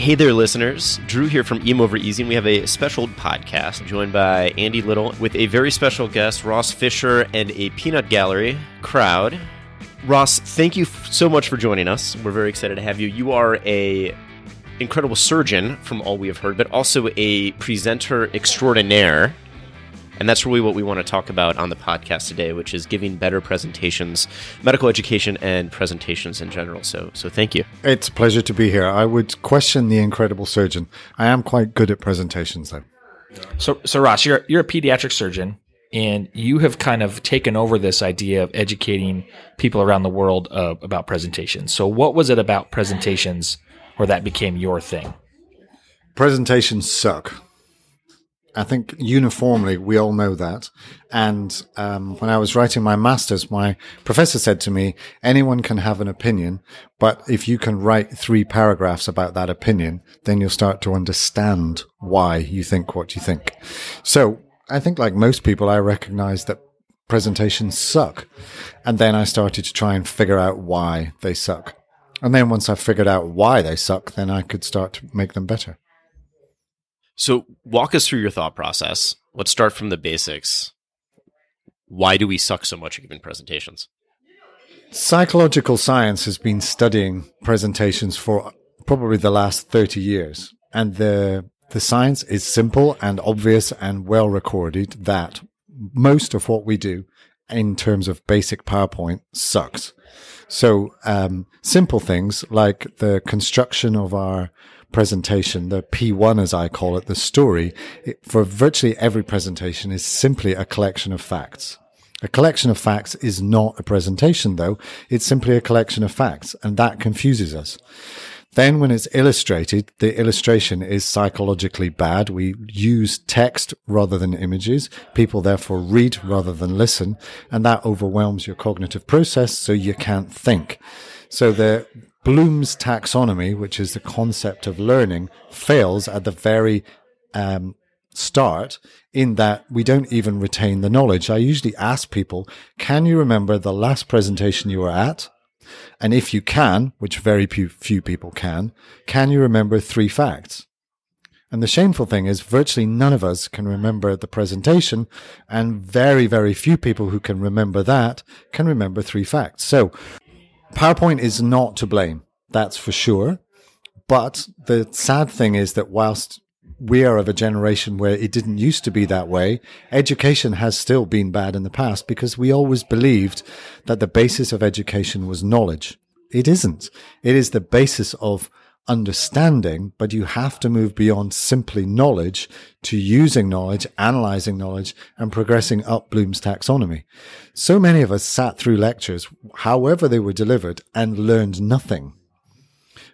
Hey there, listeners. Drew here from EM Over Easy, and we have a special podcast joined by Andy Little with a very special guest, Ross Fisher, and a peanut gallery crowd. Ross, thank you so much for joining us. We're very excited to have you. You are a incredible surgeon, from all we have heard, but also a presenter extraordinaire. And that's really what we want to talk about on the podcast today, which is giving better presentations, medical education, and presentations in general. So, so thank you. It's a pleasure to be here. I would question the incredible surgeon. I am quite good at presentations, though. So, so Ross, you're you're a pediatric surgeon, and you have kind of taken over this idea of educating people around the world uh, about presentations. So, what was it about presentations where that became your thing? Presentations suck. I think uniformly we all know that. And um, when I was writing my master's, my professor said to me, anyone can have an opinion, but if you can write three paragraphs about that opinion, then you'll start to understand why you think what you think. So I think like most people, I recognize that presentations suck. And then I started to try and figure out why they suck. And then once I figured out why they suck, then I could start to make them better. So, walk us through your thought process. Let's start from the basics. Why do we suck so much at giving presentations? Psychological science has been studying presentations for probably the last 30 years. And the, the science is simple and obvious and well recorded that most of what we do in terms of basic PowerPoint sucks. So, um, simple things like the construction of our presentation, the P1 as I call it, the story, it, for virtually every presentation is simply a collection of facts. A collection of facts is not a presentation though. It's simply a collection of facts and that confuses us. Then when it's illustrated, the illustration is psychologically bad. We use text rather than images. People therefore read rather than listen and that overwhelms your cognitive process so you can't think. So the Bloom's taxonomy, which is the concept of learning, fails at the very um, start in that we don't even retain the knowledge. I usually ask people, can you remember the last presentation you were at? And if you can, which very few people can, can you remember three facts? And the shameful thing is virtually none of us can remember the presentation and very, very few people who can remember that can remember three facts. So PowerPoint is not to blame. That's for sure. But the sad thing is that whilst we are of a generation where it didn't used to be that way, education has still been bad in the past because we always believed that the basis of education was knowledge. It isn't. It is the basis of understanding, but you have to move beyond simply knowledge to using knowledge, analyzing knowledge, and progressing up Bloom's taxonomy. So many of us sat through lectures, however they were delivered, and learned nothing.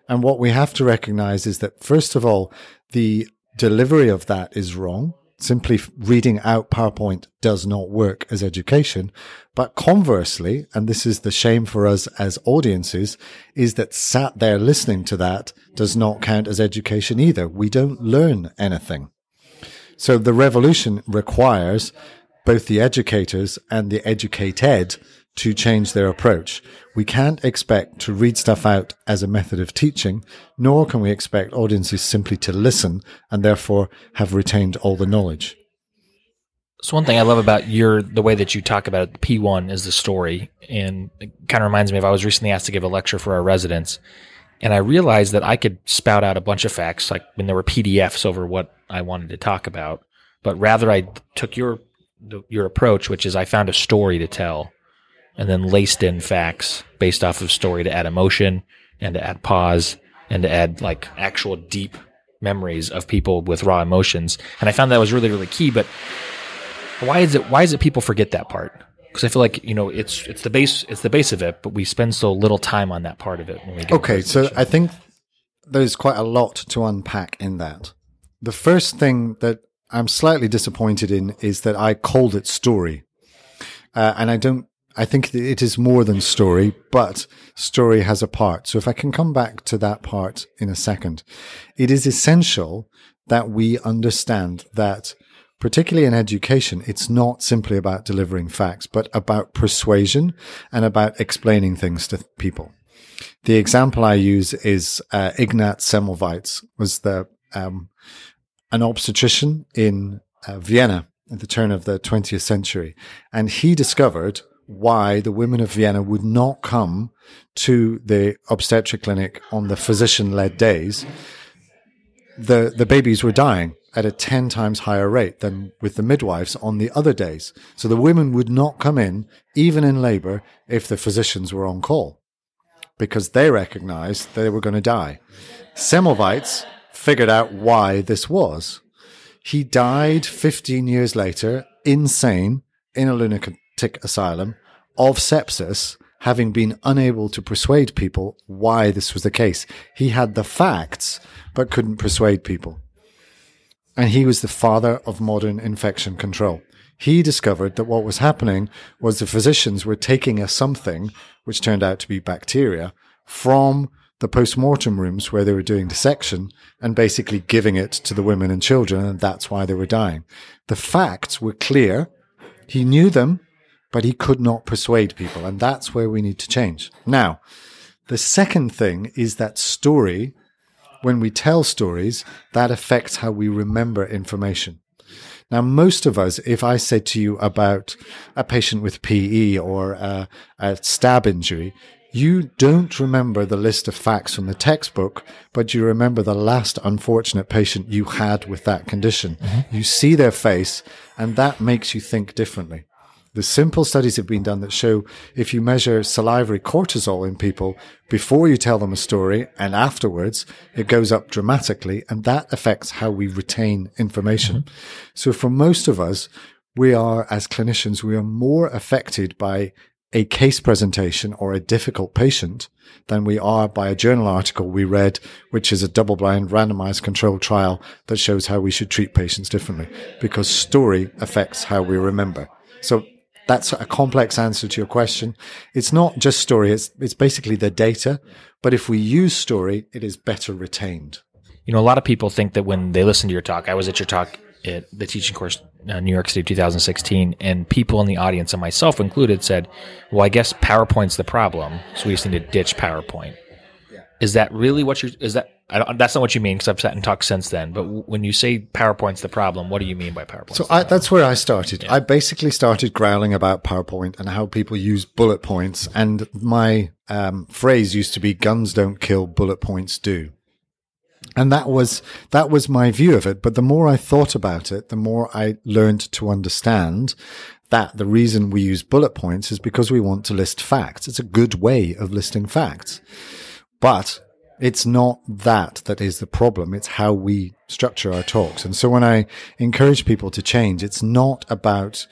And what we have to recognize is that, first of all, the delivery of that is wrong. Simply reading out PowerPoint does not work as education. But conversely, and this is the shame for us as audiences, is that sat there listening to that does not count as education either. We don't learn anything. So the revolution requires both the educators and the educated to change their approach. We can't expect to read stuff out as a method of teaching, nor can we expect audiences simply to listen and therefore have retained all the knowledge. So one thing I love about your the way that you talk about it, P1 is the story, and it kind of reminds me of I was recently asked to give a lecture for our residents, and I realized that I could spout out a bunch of facts, like when there were PDFs over what I wanted to talk about, but rather I took your your approach, which is I found a story to tell, and then laced in facts based off of story to add emotion and to add pause and to add like actual deep memories of people with raw emotions. And I found that was really, really key. But why is it, why is it people forget that part? Because I feel like, you know, it's, it's the base, it's the base of it, but we spend so little time on that part of it. When we okay. So I think there's quite a lot to unpack in that. The first thing that I'm slightly disappointed in is that I called it story. Uh, and I don't I think it is more than story, but story has a part. So if I can come back to that part in a second, it is essential that we understand that particularly in education, it's not simply about delivering facts, but about persuasion and about explaining things to people. The example I use is uh, Ignaz Semmelweis was the um, an obstetrician in uh, Vienna at the turn of the 20th century, and he discovered why the women of Vienna would not come to the obstetric clinic on the physician led days. The, the babies were dying at a 10 times higher rate than with the midwives on the other days. So the women would not come in, even in labor, if the physicians were on call because they recognized they were going to die. Semmelweis figured out why this was. He died 15 years later, insane, in a lunatic asylum of sepsis, having been unable to persuade people why this was the case. He had the facts, but couldn't persuade people. And he was the father of modern infection control. He discovered that what was happening was the physicians were taking a something, which turned out to be bacteria, from the post-mortem rooms where they were doing dissection and basically giving it to the women and children. And that's why they were dying. The facts were clear. He knew them, but he could not persuade people. And that's where we need to change. Now, the second thing is that story. When we tell stories, that affects how we remember information. Now, most of us, if I said to you about a patient with PE or a, a stab injury, you don't remember the list of facts from the textbook, but you remember the last unfortunate patient you had with that condition. Mm-hmm. You see their face, and that makes you think differently. The simple studies have been done that show if you measure salivary cortisol in people before you tell them a story and afterwards, it goes up dramatically, and that affects how we retain information. Mm-hmm. So for most of us, we are, as clinicians, we are more affected by a case presentation or a difficult patient than we are by a journal article we read, which is a double blind randomized controlled trial that shows how we should treat patients differently because story affects how we remember. So that's a complex answer to your question. It's not just story. It's, it's basically the data. But if we use story, it is better retained. You know, a lot of people think that when they listen to your talk, I was at your talk at the teaching course uh, New York City 2016, and people in the audience, and myself included, said, "Well, I guess PowerPoint's the problem, so we just need to ditch PowerPoint." Is that really what you're? Is that that's not what you mean? Because I've sat and talked since then. But w- when you say PowerPoint's the problem, what do you mean by PowerPoint? So I, that's where I started. Yeah. I basically started growling about PowerPoint and how people use bullet points, and my um, phrase used to be "guns don't kill, bullet points do." and that was that was my view of it but the more i thought about it the more i learned to understand that the reason we use bullet points is because we want to list facts it's a good way of listing facts but it's not that that is the problem. It's how we structure our talks. And so when i encourage people to change it's not about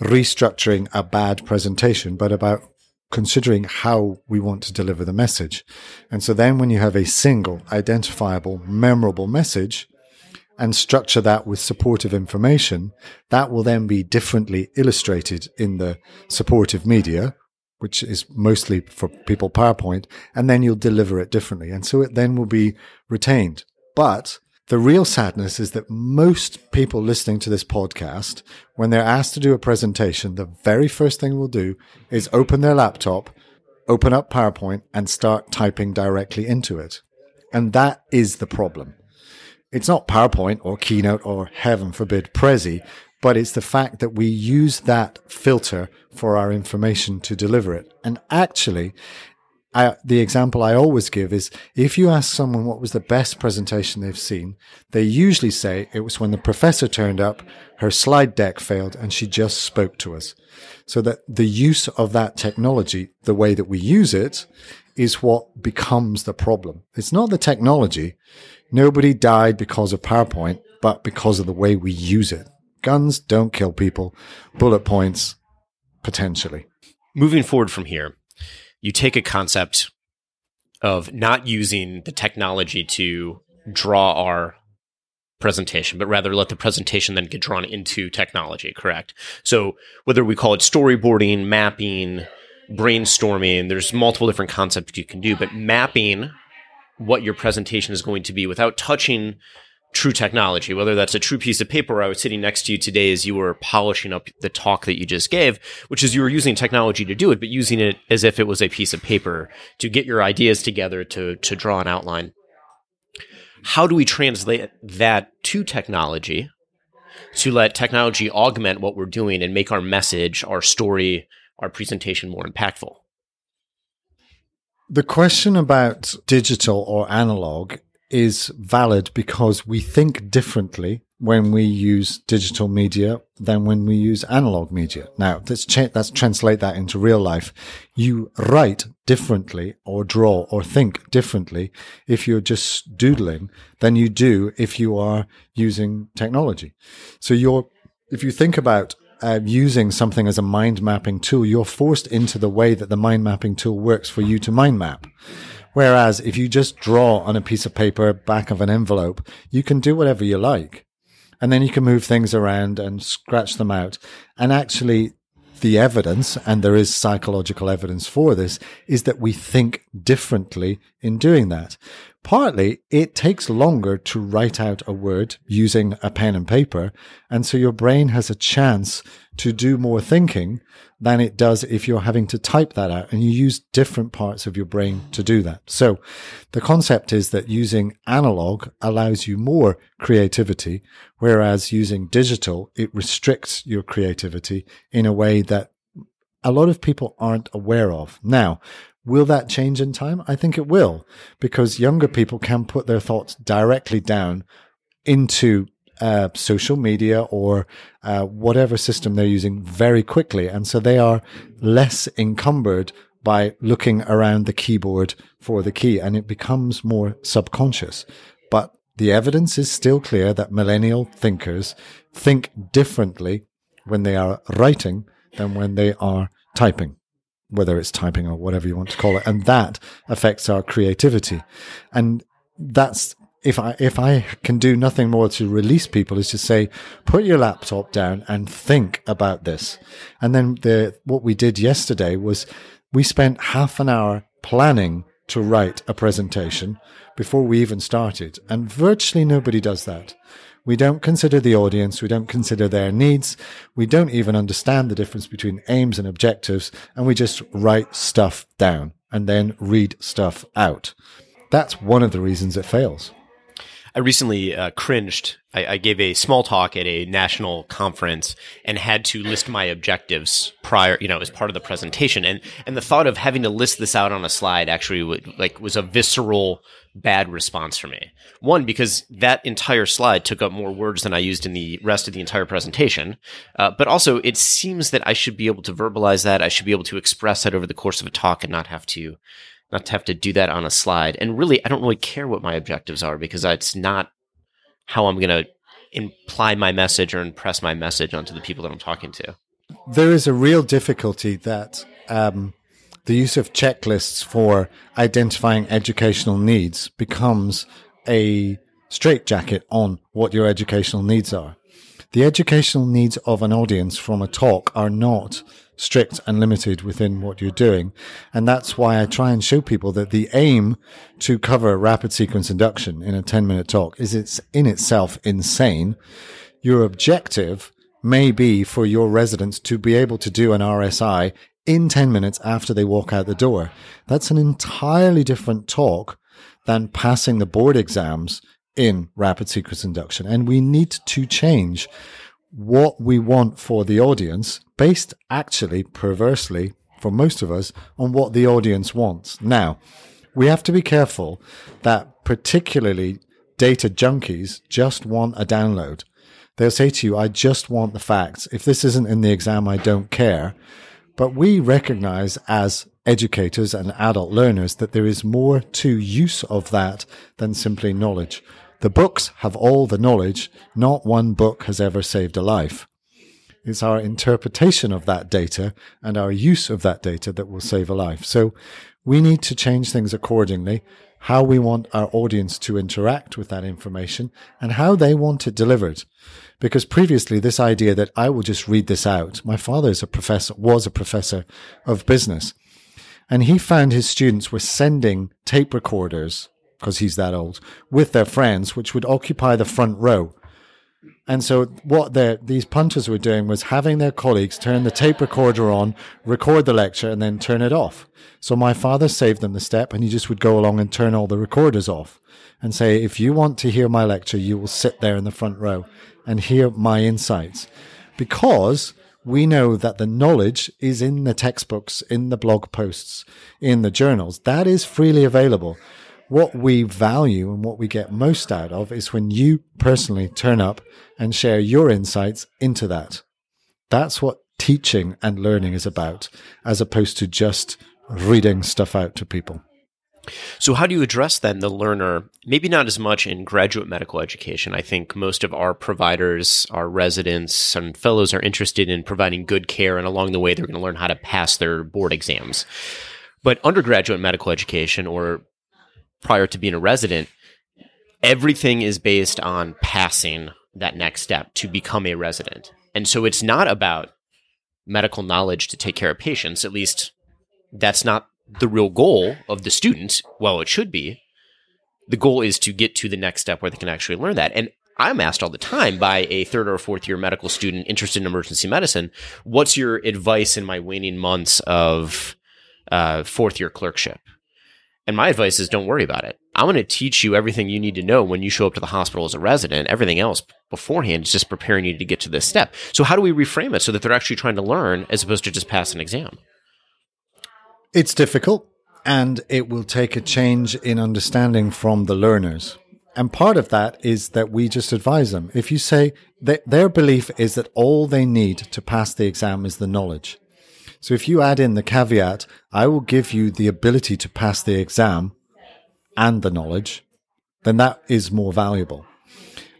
restructuring a bad presentation but about considering how we want to deliver the message. And so then when you have a single, identifiable, memorable message and structure that with supportive information, that will then be differently illustrated in the supportive media, which is mostly for people PowerPoint, and then you'll deliver it differently. And so it then will be retained. But the real sadness is that most people listening to this podcast, when they're asked to do a presentation, the very first thing we'll do is open their laptop, open up PowerPoint, and start typing directly into it. And that is the problem. It's not PowerPoint or Keynote or heaven forbid Prezi, but it's the fact that we use that filter for our information to deliver it. And actually, I, the example I always give is if you ask someone what was the best presentation they've seen, they usually say it was when the professor turned up, her slide deck failed, and she just spoke to us. So that the use of that technology, the way that we use it, is what becomes the problem. It's not the technology. Nobody died because of PowerPoint, but because of the way we use it. Guns don't kill people. Bullet points, potentially. Moving forward from here, you take a concept of not using the technology to draw our presentation, but rather let the presentation then get drawn into technology, correct? So whether we call it storyboarding, mapping, brainstorming, there's multiple different concepts you can do, but mapping what your presentation is going to be without touching true technology, whether that's a true piece of paper I was sitting next to you today as you were polishing up the talk that you just gave, which is you were using technology to do it, but using it as if it was a piece of paper to get your ideas together to, to draw an outline. How do we translate that to technology to let technology augment what we're doing and make our message, our story, our presentation more impactful? The question about digital or analog is valid because we think differently when we use digital media than when we use analog media. Now, let's, cha- let's translate that into real life. You write differently or draw or think differently if you're just doodling than you do if you are using technology. So you're, if you think about uh, using something as a mind mapping tool, you're forced into the way that the mind mapping tool works for you to mind map. Whereas if you just draw on a piece of paper, back of an envelope, you can do whatever you like. And then you can move things around and scratch them out. And actually, the evidence, and there is psychological evidence for this, is that we think differently in doing that. Partly, it takes longer to write out a word using a pen and paper. And so your brain has a chance to do more thinking than it does if you're having to type that out and you use different parts of your brain to do that. So the concept is that using analog allows you more creativity, whereas using digital, it restricts your creativity in a way that a lot of people aren't aware of. Now, Will that change in time? I think it will, because younger people can put their thoughts directly down into uh, social media or uh, whatever system they're using very quickly. And so they are less encumbered by looking around the keyboard for the key and it becomes more subconscious. But the evidence is still clear that millennial thinkers think differently when they are writing than when they are typing whether it's typing or whatever you want to call it. And that affects our creativity. And that's, if I, if I can do nothing more to release people is to say, put your laptop down and think about this. And then the, what we did yesterday was we spent half an hour planning to write a presentation before we even started. And virtually nobody does that. We don't consider the audience. We don't consider their needs. We don't even understand the difference between aims and objectives. And we just write stuff down and then read stuff out. That's one of the reasons it fails. I recently uh, cringed. I, I, gave a small talk at a national conference and had to list my objectives prior, you know, as part of the presentation. And and the thought of having to list this out on a slide actually would, like was a visceral bad response for me. One, because that entire slide took up more words than I used in the rest of the entire presentation. Uh, but also, it seems that I should be able to verbalize that. I should be able to express that over the course of a talk and not have to, not to have to do that on a slide. And really, I don't really care what my objectives are because it's not how I'm going to imply my message or impress my message onto the people that I'm talking to. There is a real difficulty that, um, the use of checklists for identifying educational needs becomes a straitjacket on what your educational needs are. The educational needs of an audience from a talk are not strict and limited within what you're doing. And that's why I try and show people that the aim to cover rapid sequence induction in a 10 minute talk is it's in itself insane. Your objective may be for your residents to be able to do an RSI in 10 minutes after they walk out the door. That's an entirely different talk than passing the board exams in rapid sequence induction. And we need to change what we want for the audience based actually perversely for most of us on what the audience wants. Now, we have to be careful that particularly data junkies just want a download. They'll say to you, I just want the facts. If this isn't in the exam, I don't care. But we recognize as educators and adult learners that there is more to use of that than simply knowledge. The books have all the knowledge. Not one book has ever saved a life. It's our interpretation of that data and our use of that data that will save a life. So we need to change things accordingly, how we want our audience to interact with that information and how they want it delivered. Because previously, this idea that I will just read this out, my father is a professor, was a professor of business. And he found his students were sending tape recorders because he's that old, with their friends, which would occupy the front row. And so what these punters were doing was having their colleagues turn the tape recorder on, record the lecture, and then turn it off. So my father saved them the step, and he just would go along and turn all the recorders off and say, if you want to hear my lecture, you will sit there in the front row and hear my insights. Because we know that the knowledge is in the textbooks, in the blog posts, in the journals. That is freely available what we value and what we get most out of is when you personally turn up and share your insights into that. That's what teaching and learning is about, as opposed to just reading stuff out to people. So, how do you address then the learner? Maybe not as much in graduate medical education. I think most of our providers, our residents, and fellows are interested in providing good care, and along the way, they're going to learn how to pass their board exams. But undergraduate medical education or prior to being a resident, everything is based on passing that next step to become a resident. And so it's not about medical knowledge to take care of patients. At least that's not the real goal of the student. Well, it should be. The goal is to get to the next step where they can actually learn that. And I'm asked all the time by a third or fourth year medical student interested in emergency medicine, what's your advice in my waning months of uh, fourth year clerkship? And my advice is don't worry about it. I'm going to teach you everything you need to know when you show up to the hospital as a resident. Everything else beforehand is just preparing you to get to this step. So, how do we reframe it so that they're actually trying to learn as opposed to just pass an exam? It's difficult and it will take a change in understanding from the learners. And part of that is that we just advise them. If you say that their belief is that all they need to pass the exam is the knowledge, so if you add in the caveat, I will give you the ability to pass the exam and the knowledge, then that is more valuable.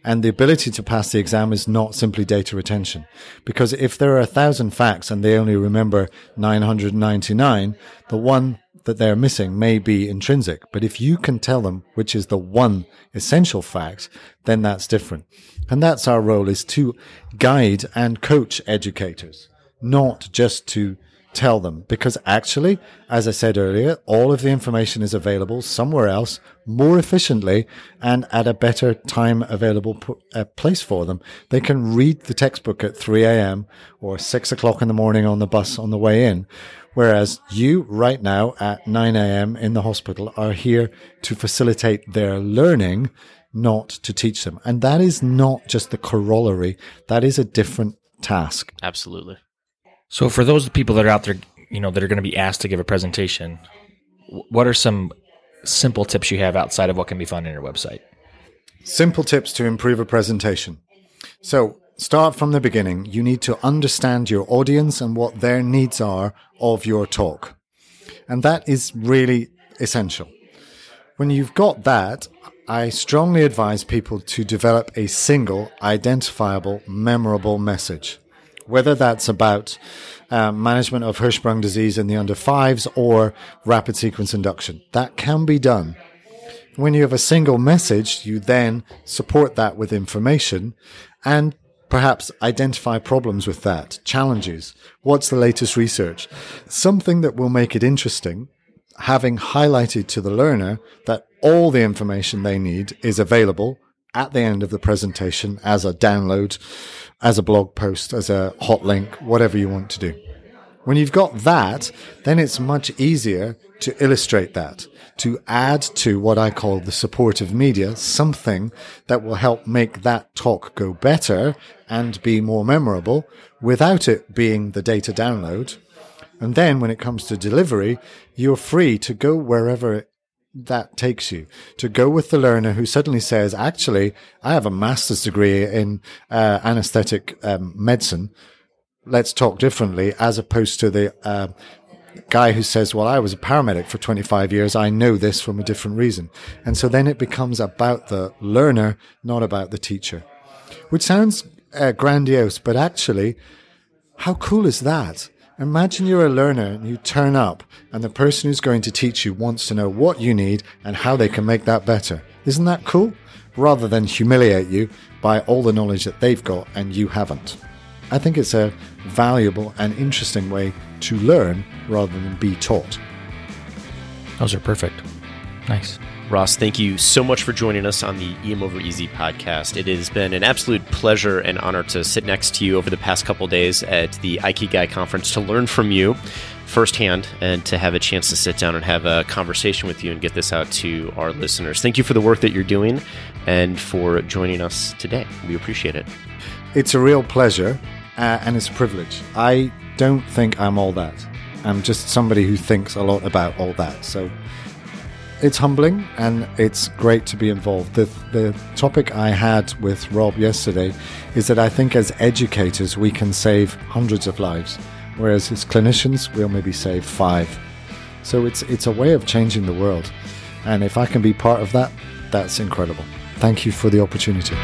And the ability to pass the exam is not simply data retention. Because if there are a thousand facts and they only remember 999, the one that they're missing may be intrinsic. But if you can tell them which is the one essential fact, then that's different. And that's our role is to guide and coach educators, not just to tell them because actually, as I said earlier, all of the information is available somewhere else more efficiently and at a better time available uh, place for them. They can read the textbook at 3 a.m. or 6 o'clock in the morning on the bus on the way in. Whereas you right now at 9 a.m. in the hospital are here to facilitate their learning, not to teach them. And that is not just the corollary. That is a different task. Absolutely. So for those people that are out there, you know, that are going to be asked to give a presentation, what are some simple tips you have outside of what can be found on your website? Simple tips to improve a presentation. So start from the beginning. You need to understand your audience and what their needs are of your talk. And that is really essential. When you've got that, I strongly advise people to develop a single, identifiable, memorable message whether that's about uh, management of Hirschsprung disease in the under fives or rapid sequence induction. That can be done. When you have a single message, you then support that with information and perhaps identify problems with that, challenges. What's the latest research? Something that will make it interesting, having highlighted to the learner that all the information they need is available at the end of the presentation as a download as a blog post, as a hot link, whatever you want to do. When you've got that, then it's much easier to illustrate that, to add to what I call the supportive media, something that will help make that talk go better and be more memorable without it being the data download. And then when it comes to delivery, you're free to go wherever that takes you to go with the learner who suddenly says, actually, I have a master's degree in uh, anesthetic um, medicine. Let's talk differently as opposed to the uh, guy who says, well, I was a paramedic for 25 years. I know this from a different reason. And so then it becomes about the learner, not about the teacher, which sounds uh, grandiose, but actually, how cool is that? Imagine you're a learner and you turn up, and the person who's going to teach you wants to know what you need and how they can make that better. Isn't that cool? Rather than humiliate you by all the knowledge that they've got and you haven't. I think it's a valuable and interesting way to learn rather than be taught. Those are perfect. Nice. Ross, thank you so much for joining us on the EM Over Easy podcast. It has been an absolute pleasure and honor to sit next to you over the past couple days at the Ikigai conference to learn from you firsthand and to have a chance to sit down and have a conversation with you and get this out to our listeners. Thank you for the work that you're doing and for joining us today. We appreciate it. It's a real pleasure uh, and it's a privilege. I don't think I'm all that. I'm just somebody who thinks a lot about all that. So it's humbling and it's great to be involved. The, the topic I had with Rob yesterday is that I think as educators we can save hundreds of lives, whereas as clinicians we'll maybe save five. So it's it's a way of changing the world, and if I can be part of that, that's incredible. Thank you for the opportunity.